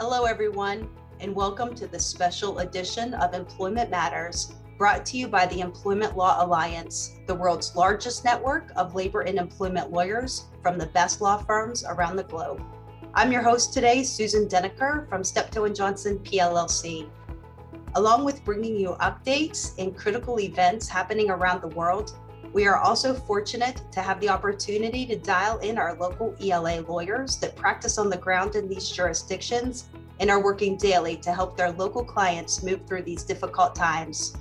Hello, everyone, and welcome to the special edition of Employment Matters, brought to you by the Employment Law Alliance, the world's largest network of labor and employment lawyers from the best law firms around the globe. I'm your host today, Susan Deniker from Steptoe and Johnson PLLC. Along with bringing you updates and critical events happening around the world, we are also fortunate to have the opportunity to dial in our local ELA lawyers that practice on the ground in these jurisdictions and are working daily to help their local clients move through these difficult times.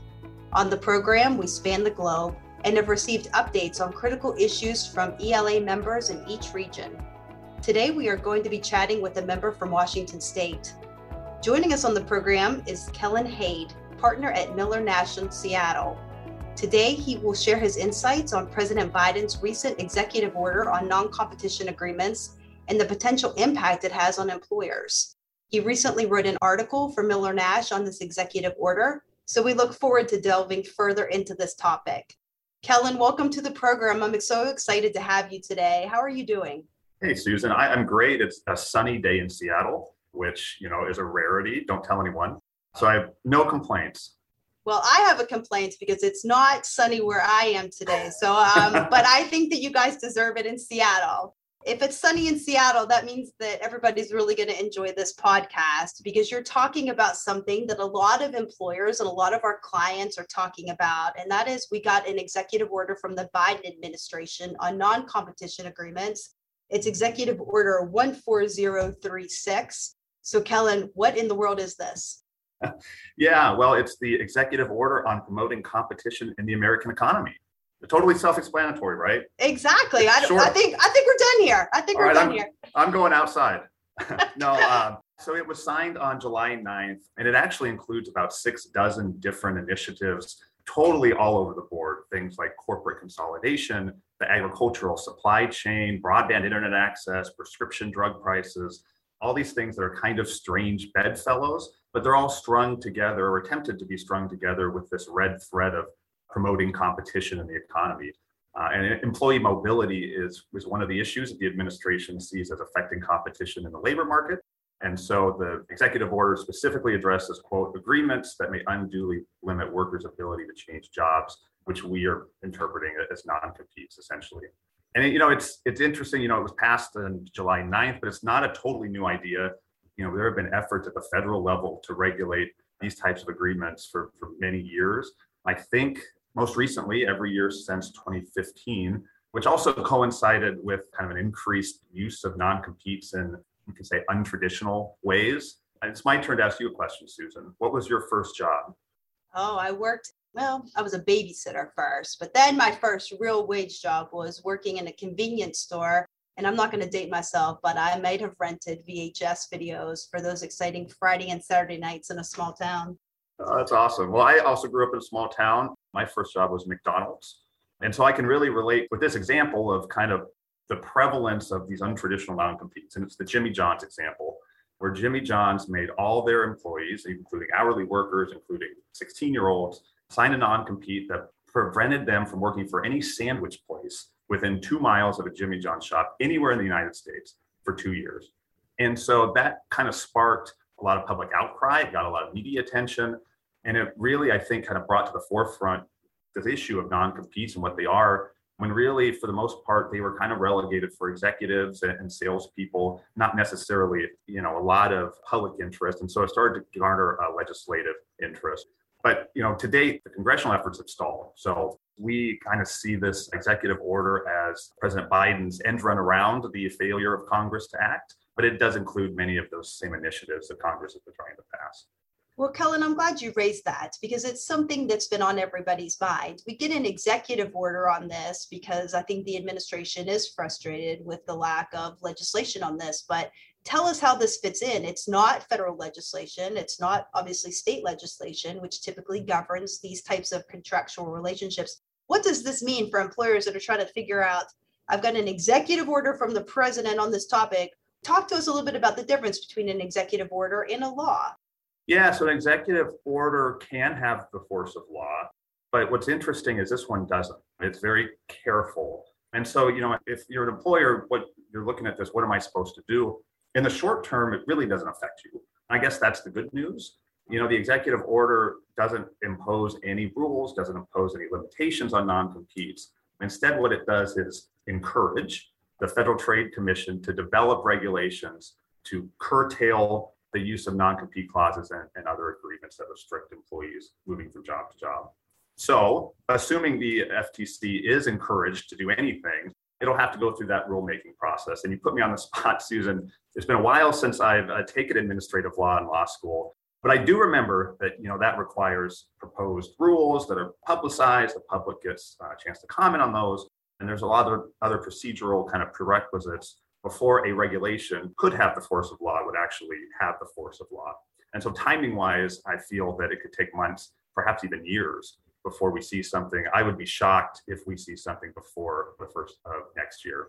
On the program, we span the globe and have received updates on critical issues from ELA members in each region. Today, we are going to be chatting with a member from Washington State. Joining us on the program is Kellen Hade, partner at Miller in Seattle. Today, he will share his insights on President Biden's recent executive order on non competition agreements and the potential impact it has on employers. He recently wrote an article for Miller Nash on this executive order, so we look forward to delving further into this topic. Kellen, welcome to the program. I'm so excited to have you today. How are you doing? Hey, Susan. I, am great. It's a sunny day in Seattle, which you know is a rarity. Don't tell anyone. So I have no complaints. Well, I have a complaint because it's not sunny where I am today. So, um, but I think that you guys deserve it in Seattle if it's sunny in Seattle, that means that everybody's really going to enjoy this podcast because you're talking about something that a lot of employers and a lot of our clients are talking about. And that is, we got an executive order from the Biden administration on non competition agreements. It's Executive Order 14036. So, Kellen, what in the world is this? Yeah, well, it's the executive order on promoting competition in the American economy totally self-explanatory, right? Exactly. I, I, think I think we're done here. I think All we're right, done I'm, here. I'm going outside. no, uh, so it was signed on July 9th, and it actually includes about six dozen different initiatives, totally all over the board. Things like corporate consolidation, the agricultural supply chain, broadband internet access, prescription drug prices, all these things that are kind of strange bedfellows, but they're all strung together or attempted to be strung together with this red thread of promoting competition in the economy. Uh, and employee mobility is, is one of the issues that the administration sees as affecting competition in the labor market. And so the executive order specifically addresses, quote, agreements that may unduly limit workers' ability to change jobs, which we are interpreting as non-competes essentially. And you know, it's it's interesting, you know, it was passed on July 9th, but it's not a totally new idea. You know, there have been efforts at the federal level to regulate these types of agreements for, for many years. I think most recently every year since 2015, which also coincided with kind of an increased use of non-competes in, you can say, untraditional ways. It's my turn to ask you a question, Susan. What was your first job? Oh, I worked, well, I was a babysitter first, but then my first real wage job was working in a convenience store. And I'm not going to date myself, but I might have rented VHS videos for those exciting Friday and Saturday nights in a small town. Oh, that's awesome. Well, I also grew up in a small town. My first job was McDonald's. And so I can really relate with this example of kind of the prevalence of these untraditional non competes. And it's the Jimmy John's example, where Jimmy John's made all their employees, including hourly workers, including 16 year olds, sign a non compete that prevented them from working for any sandwich place within two miles of a Jimmy John's shop anywhere in the United States for two years. And so that kind of sparked a lot of public outcry, it got a lot of media attention. And it really, I think, kind of brought to the forefront this issue of non-competes and what they are, when really, for the most part, they were kind of relegated for executives and, and salespeople, not necessarily, you know, a lot of public interest. And so it started to garner a legislative interest. But you know, to date, the congressional efforts have stalled. So we kind of see this executive order as President Biden's end run around the failure of Congress to act but it does include many of those same initiatives that Congress has been trying to pass. Well, Kellen, I'm glad you raised that because it's something that's been on everybody's mind. We get an executive order on this because I think the administration is frustrated with the lack of legislation on this. But tell us how this fits in. It's not federal legislation, it's not obviously state legislation, which typically mm-hmm. governs these types of contractual relationships. What does this mean for employers that are trying to figure out? I've got an executive order from the president on this topic talk to us a little bit about the difference between an executive order and a law. Yeah, so an executive order can have the force of law, but what's interesting is this one doesn't. It's very careful. And so, you know, if you're an employer, what you're looking at this, what am I supposed to do? In the short term, it really doesn't affect you. I guess that's the good news. You know, the executive order doesn't impose any rules, doesn't impose any limitations on non competes. Instead, what it does is encourage the Federal Trade Commission to develop regulations to curtail the use of non-compete clauses and, and, other agreements that restrict employees moving from job to job. So, assuming the FTC is encouraged to do anything, it'll have to go through that rulemaking process. And you put me on the spot, Susan. It's been a while since I've uh, taken administrative law in law school, but I do remember that you know that requires proposed rules that are publicized. The public gets a chance to comment on those, and there's a lot of other procedural kind of prerequisites before a regulation could have the force of law would actually have the force of law. And so, timing wise, I feel that it could take months, perhaps even years, before we see something. I would be shocked if we see something before the first of next year.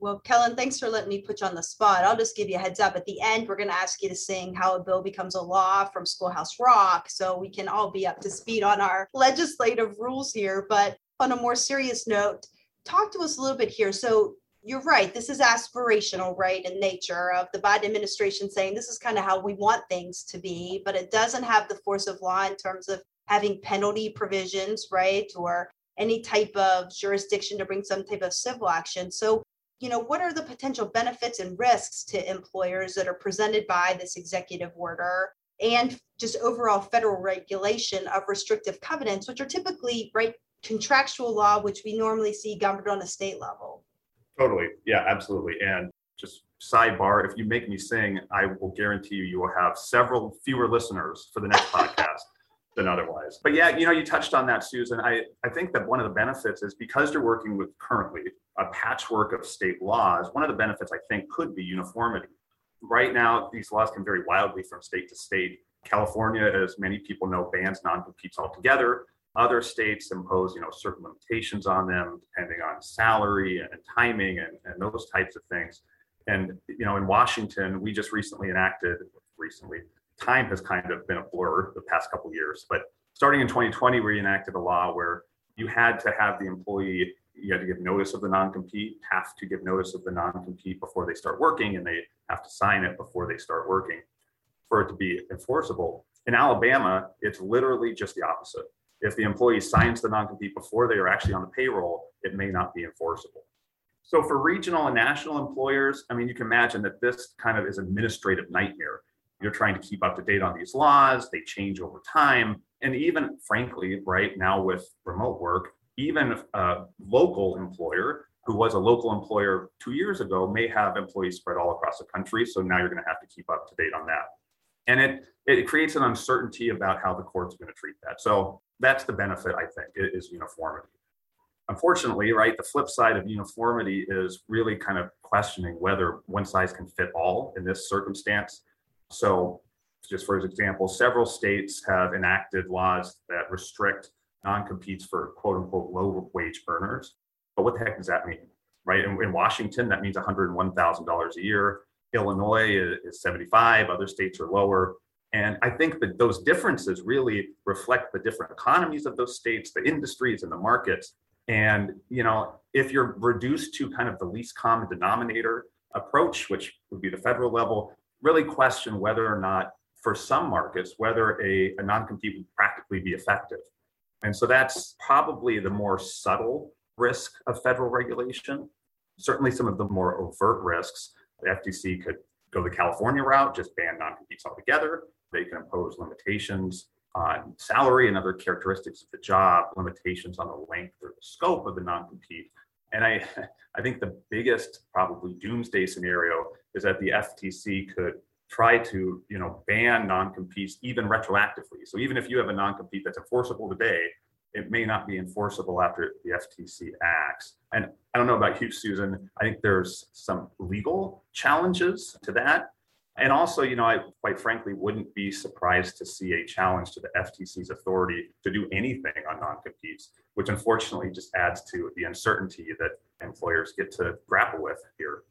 Well, Kellen, thanks for letting me put you on the spot. I'll just give you a heads up. At the end, we're going to ask you to sing How a Bill Becomes a Law from Schoolhouse Rock so we can all be up to speed on our legislative rules here. But on a more serious note, talk to us a little bit here. So, you're right. This is aspirational, right, in nature of the Biden administration saying this is kind of how we want things to be, but it doesn't have the force of law in terms of having penalty provisions, right, or any type of jurisdiction to bring some type of civil action. So, you know, what are the potential benefits and risks to employers that are presented by this executive order and just overall federal regulation of restrictive covenants, which are typically, right, contractual law, which we normally see governed on a state level? Totally. Yeah, absolutely. And just sidebar, if you make me sing, I will guarantee you you will have several fewer listeners for the next podcast than otherwise. But yeah, you know, you touched on that, Susan. I, I think that one of the benefits is because you're working with currently a patchwork of state laws, one of the benefits I think could be uniformity. Right now, these laws can vary wildly from state to state. California, as many people know, bans non-competes altogether. Other states impose, you know, certain limitations on them depending on salary and timing and, and those types of things. And you know, in Washington, we just recently enacted recently. Time has kind of been a blur the past couple years, but starting in 2020, we enacted a law where you had to have the employee you had to give notice of the non-compete, have to give notice of the non-compete before they start working, and they have to sign it before they start working for it to be enforceable. In Alabama, it's literally just the opposite if the employee signs the non-compete before they are actually on the payroll, it may not be enforceable. So for regional and national employers, I mean, you can imagine that this kind of is administrative nightmare. You're trying to keep up to date on these laws, they change over time. And even frankly, right now with remote work, even a local employer who was a local employer two years ago may have employees spread all across the country. So now you're going to have to keep up to date on that. And it, it creates an uncertainty about how the court's going to treat that. So that's the benefit, I think, is uniformity. Unfortunately, right, the flip side of uniformity is really kind of questioning whether one size can fit all in this circumstance. So, just for example, several states have enacted laws that restrict non competes for quote unquote low wage earners. But what the heck does that mean? Right? In, in Washington, that means $101,000 a year. Illinois is, is 75, other states are lower. And I think that those differences really reflect the different economies of those states, the industries and the markets. And, you know, if you're reduced to kind of the least common denominator approach, which would be the federal level, really question whether or not for some markets, whether a, a non-compete would practically be effective. And so that's probably the more subtle risk of federal regulation. Certainly some of the more overt risks, the FTC could go the California route, just ban non-competes altogether. They can impose limitations on salary and other characteristics of the job, limitations on the length or the scope of the non-compete. And I, I think the biggest probably doomsday scenario is that the FTC could try to, you know, ban non-competes even retroactively. So even if you have a non-compete that's enforceable today, it may not be enforceable after the FTC acts. And I don't know about you, Susan. I think there's some legal challenges to that. And also, you know, I quite frankly wouldn't be surprised to see a challenge to the FTC's authority to do anything on non competes, which unfortunately just adds to the uncertainty that employers get to grapple with here.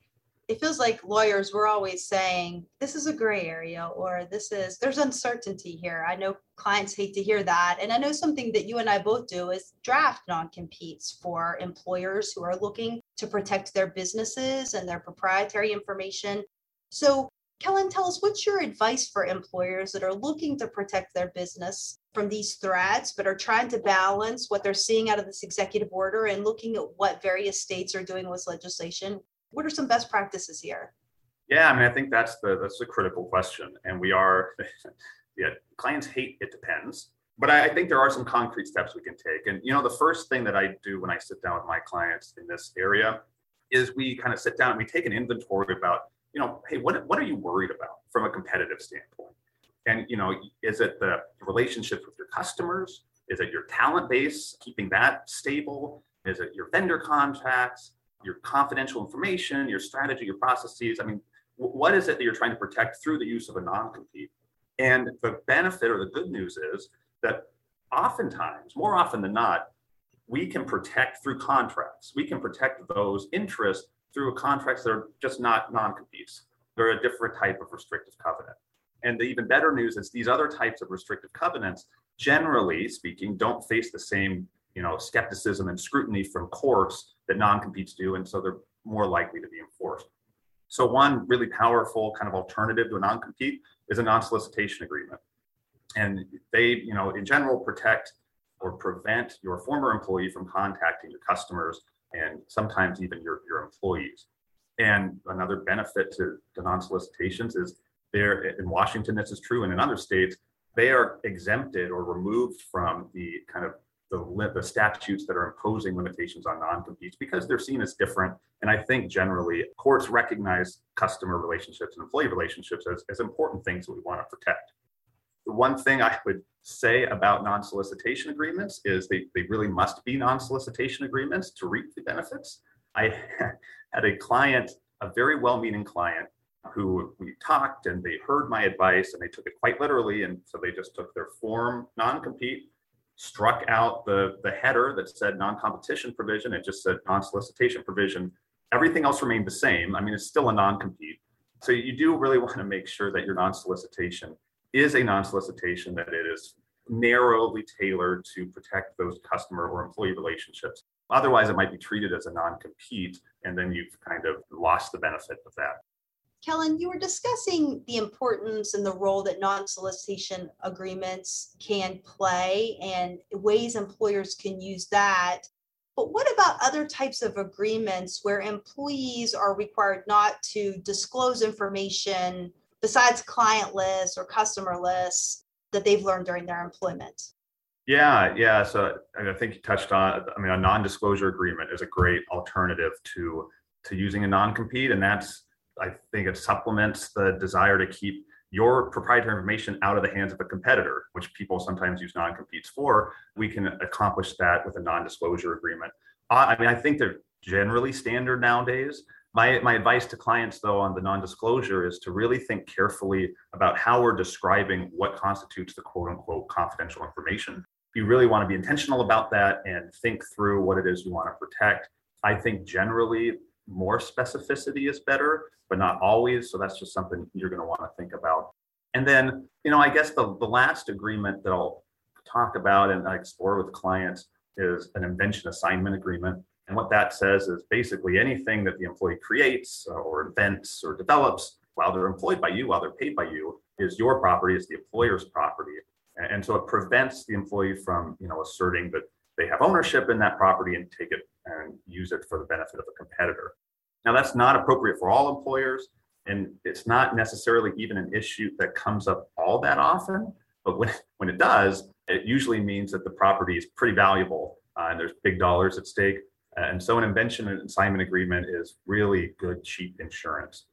It feels like lawyers were always saying, this is a gray area, or this is, there's uncertainty here. I know clients hate to hear that. And I know something that you and I both do is draft non competes for employers who are looking to protect their businesses and their proprietary information So, Kellen, tell us what's your advice for employers that are looking to protect their business from these threats, but are trying to balance what they're seeing out of this executive order and looking at what various states are doing with legislation? What are some best practices here? Yeah, I mean, I think that's the that's the critical question, and we are, yeah, clients hate it depends, but I, I think there are some concrete steps we can take. And you know, the first thing that I do when I sit down with my clients in this area is we kind of sit down and we take an inventory about, you know, hey, what what are you worried about from a competitive standpoint? And you know, is it the relationships with your customers? Is it your talent base, keeping that stable? Is it your vendor contracts, your confidential information, your strategy, your processes? I mean, what is it that you're trying to protect through the use of a non-compete? And the benefit or the good news is that oftentimes, more often than not, we can protect through contracts. We can protect those interests through contracts that are just not non-competes. They're a different type of restrictive covenant. And the even better news is these other types of restrictive covenants, generally speaking, don't face the same you know, skepticism and scrutiny from courts that non-competes do, and so they're more likely to be enforced. So one really powerful kind of alternative to a non-compete is a non-solicitation agreement. And they, you know, in general protect or prevent your former employee from contacting your customers and sometimes even your, your employees. And another benefit to, to non-solicitations is there in Washington, this is true, and in other states, they are exempted or removed from the kind of the, the statutes that are imposing limitations on non-competes because they're seen as different. And I think generally courts recognize customer relationships and employee relationships as, as important things that we want to protect. The one thing I would say about non-solicitation agreements is they, they really must be non-solicitation agreements to reap the benefits. I had a client, a very well-meaning client, who we talked and they heard my advice and they took it quite literally. And so they just took their form non-compete struck out the, the header that said non-competition provision. It just said non-solicitation provision. Everything else remained the same. I mean, it's still a non-compete. So you do really want to make sure that your non-solicitation is a non-solicitation, that it is narrowly tailored to protect those customer or employee relationships. Otherwise, it might be treated as a non-compete, and then you've kind of lost the benefit of that. Kellen, you were discussing the importance and the role that non solicitation agreements can play and ways employers can use that. But what about other types of agreements where employees are required not to disclose information besides client lists or customer lists that they've learned during their employment? Yeah, yeah. So I think you touched on. I mean, a non-disclosure agreement is a great alternative to to using a non-compete, and that's I think it supplements the desire to keep your proprietary information out of the hands of a competitor, which people sometimes use non-competes for. We can accomplish that with a non-disclosure agreement. I mean, I think they're generally standard nowadays. My, my advice to clients, though, on the non disclosure is to really think carefully about how we're describing what constitutes the quote unquote confidential information. You really want to be intentional about that and think through what it is you want to protect. I think generally more specificity is better, but not always. So that's just something you're going to want to think about. And then, you know, I guess the, the last agreement that I'll talk about and I explore with clients is an invention assignment agreement. And what that says is basically anything that the employee creates or invents or develops while they're employed by you, while they're paid by you, is your property, is the employer's property. And so it prevents the employee from, you know, asserting that they have ownership in that property and take it and use it for the benefit of a competitor. Now, that's not appropriate for all employers, and it's not necessarily even an issue that comes up all that often. But when, when it does, it usually means that the property is pretty valuable uh, and there's big dollars at stake. And so an invention and assignment agreement is really good, cheap insurance.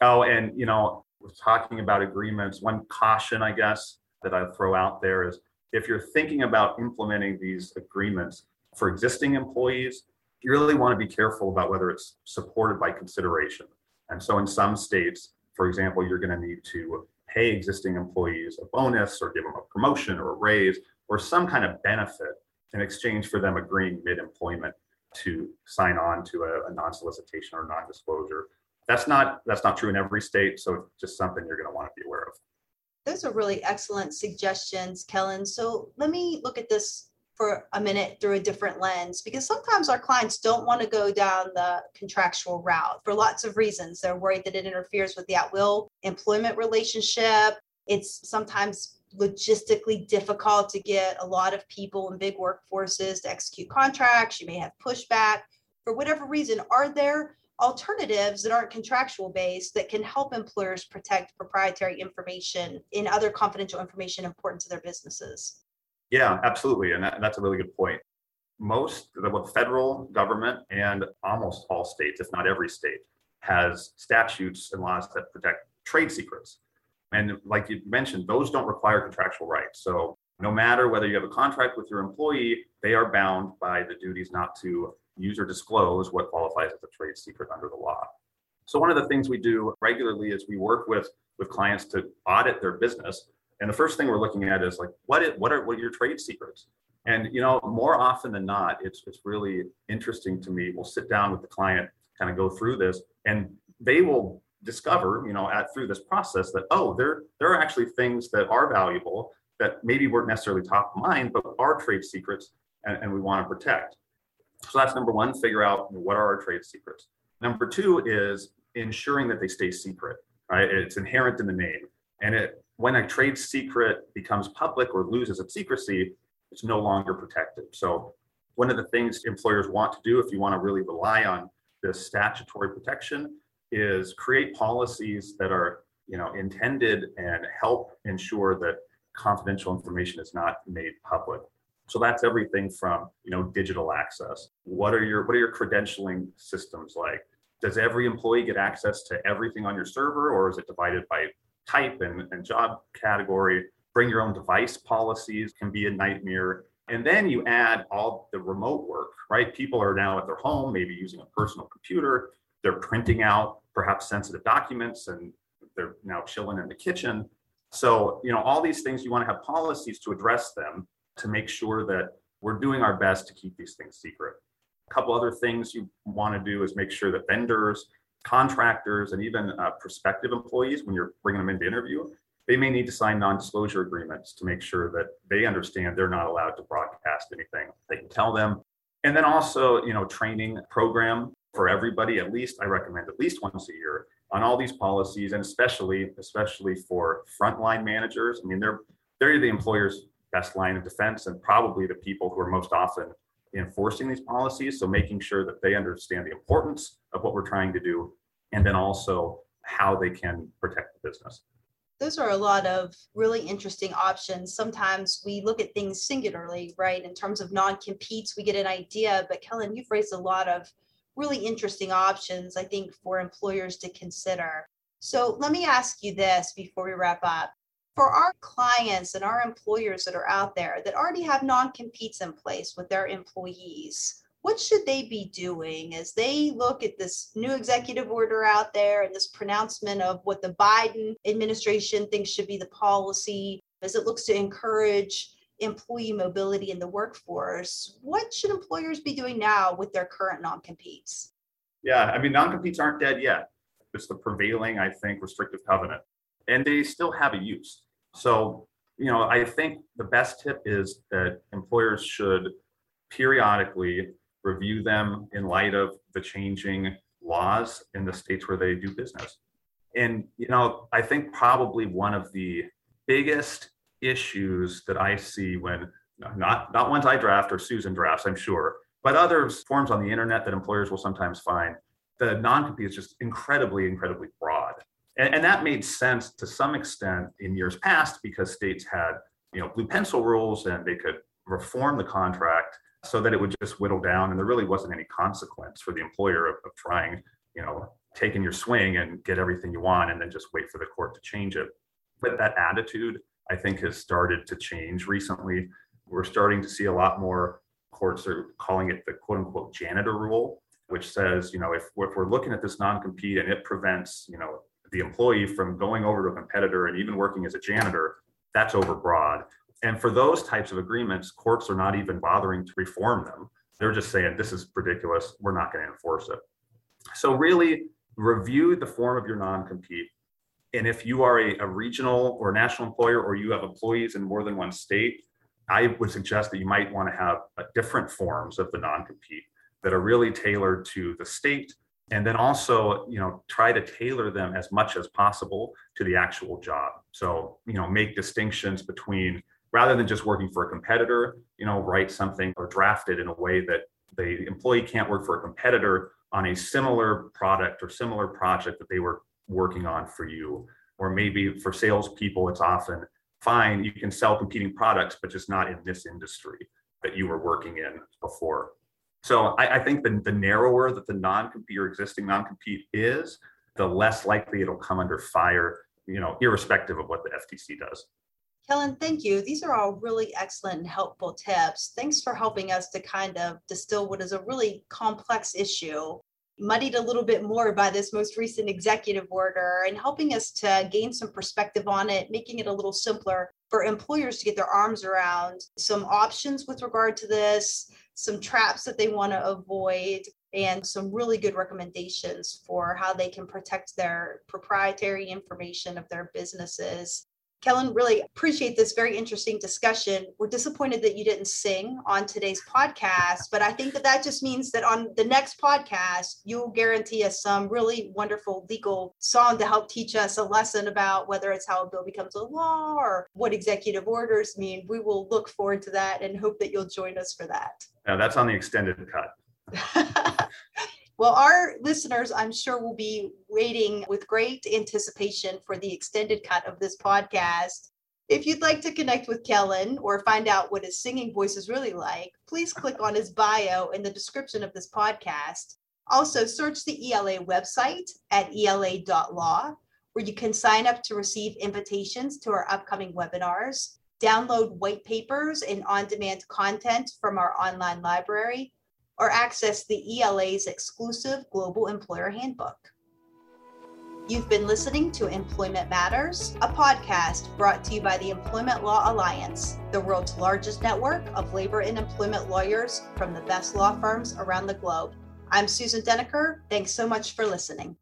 Oh, and you know, we're talking about agreements. One caution, I guess, that I throw out there is if you're thinking about implementing these agreements for existing employees, you really want to be careful about whether it's supported by consideration. And so in some states, for example, you're going to need to pay existing employees a bonus or give them a promotion or a raise or some kind of benefit in exchange for them agreeing mid-employment to sign on to a, a non-solicitation or non-disclosure. That's not that's not true in every state, so it's just something you're going to want to be aware of. Those are really excellent suggestions, Kellen. So let me look at this for a minute through a different lens because sometimes our clients don't want to go down the contractual route for lots of reasons. They're worried that it interferes with the at will employment relationship. It's sometimes logistically difficult to get a lot of people in big workforces to execute contracts. You may have pushback. For whatever reason, are there alternatives that aren't contractual based that can help employers protect proprietary information and other confidential information important to their businesses? Yeah, absolutely. And that, that's a really good point. Most, the federal government and almost all states, if not every state, has statutes and laws that protect trade secrets. And like you mentioned, those don't require contractual rights. So no matter whether you have a contract with your employee, they are bound by the duties not to use or disclose what qualifies as a trade secret under the law. So one of the things we do regularly is we work with with clients to audit their business. And the first thing we're looking at is like what is, what are what are your trade secrets? And you know, more often than not, it's it's really interesting to me. We'll sit down with the client, kind of go through this, and they will discover, you know, at through this process that oh, there there are actually things that are valuable that maybe weren't necessarily top of mind, but are trade secrets, and, and we want to protect. So that's number one, figure out what are our trade secrets. Number two is ensuring that they stay secret, right? It's inherent in the name. And it when a trade secret becomes public or loses its secrecy, it's no longer protected. So one of the things employers want to do if you want to really rely on this statutory protection is create policies that are you know intended and help ensure that confidential information is not made public so that's everything from you know digital access. What are your what are your credentialing systems like? Does every employee get access to everything on your server, or is it divided by type and, and job category? Bring your own device policies can be a nightmare. And then you add all the remote work, right? People are now at their home, maybe using a personal computer. They're printing out perhaps sensitive documents and they're now chilling in the kitchen. So, you know, all these things you want to have policies to address them to make sure that we're doing our best to keep these things secret. A couple other things you want to do is make sure that vendors, contractors, and even uh, prospective employees, when you're bringing them into interview, they may need to sign non-disclosure agreements to make sure that they understand they're not allowed to broadcast anything. They can tell them. And then also, you know, training program for everybody, at least I recommend at least once a year on all these policies and especially, especially for frontline managers. I mean, they're they're the employer's best line of defense and probably the people who are most often enforcing these policies. So making sure that they understand the importance of what we're trying to do and then also how they can protect the business. Those are a lot of really interesting options. Sometimes we look at things singularly, right? In terms of non competes, we get an idea. But Kellen, you've raised a lot of really interesting options, I think, for employers to consider. So let me ask you this before we wrap up for our clients and our employers that are out there that already have non-competes in place with their employees what should they be doing as they look at this new executive order out there and this pronouncement of what the biden administration thinks should be the policy as it looks to encourage employee mobility in the workforce what should employers be doing now with their current non-competes yeah i mean non-competes aren't dead yet it's the prevailing i think restrictive covenant and they still have a use. So, you know, I think the best tip is that employers should periodically review them in light of the changing laws in the states where they do business. And, you know, I think probably one of the biggest issues that I see when not not ones I draft or Susan drafts, I'm sure, but other forms on the internet that employers will sometimes find, the non-compete is just incredibly, incredibly broad. And, and that made sense to some extent in years past because states had, you know, blue pencil rules and they could reform the contract so that it would just whittle down and there really wasn't any consequence for the employer of, of trying, you know, taking your swing and get everything you want and then just wait for the court to change it. But that attitude, I think, has started to change recently. We're starting to see a lot more courts are calling it the quote unquote janitor rule, which says, you know, if, if we're looking at this non compete and it prevents, you know, the employee from going over to a competitor and even working as a janitor, that's overbroad. And for those types of agreements, courts are not even bothering to reform them. They're just saying, this is ridiculous. We're not going to enforce it. So, really review the form of your non compete. And if you are a, a, regional or national employer or you have employees in more than one state, I would suggest that you might want to have different forms of the non compete that are really tailored to the state and then also you know try to tailor them as much as possible to the actual job. So you know make distinctions between rather than just working for a competitor you know write something or draft it in a way that the employee can't work for a competitor on a similar product or similar project that they were working on for you or maybe for salespeople it's often fine you can sell competing products but just not in this industry that you were working in before so I, I think the, the narrower that the non-compete or existing non-compete is, the less likely it'll come under fire, you know, irrespective of what the FTC does. Kellen, thank you. These are all really excellent and helpful tips. Thanks for helping us to kind of distill what is a really complex issue, muddied a little bit more by this most recent executive order, and helping us to gain some perspective on it, making it a little simpler for employers to get their arms around some options with regard to this, some traps that they want to avoid, and some really good recommendations for how they can protect their proprietary information of their businesses Kellen, really appreciate this very interesting discussion. We're disappointed that you didn't sing on today's podcast, but I think that that just means that on the next podcast, you'll guarantee us some really wonderful legal song to help teach us a lesson about whether it's how a bill becomes a law or what executive orders mean. We will look forward to that and hope that you'll join us for that. Yeah, that's on the extended cut. Well, our listeners, I'm sure, will be waiting with great anticipation for the extended cut of this podcast. If you'd like to connect with Kellen or find out what his singing voice is really like, please click on his bio in the description of this podcast. Also, search the ELA website at ela.law, where you can sign up to receive invitations to our upcoming webinars, download white papers and on demand content from our online library, or access the ELA's exclusive Global Employer Handbook. You've been listening to Employment Matters, a podcast brought to you by the Employment Law Alliance, the world's largest network of labor and employment lawyers from the best law firms around the globe. I'm Susan Deniker. Thanks so much for listening.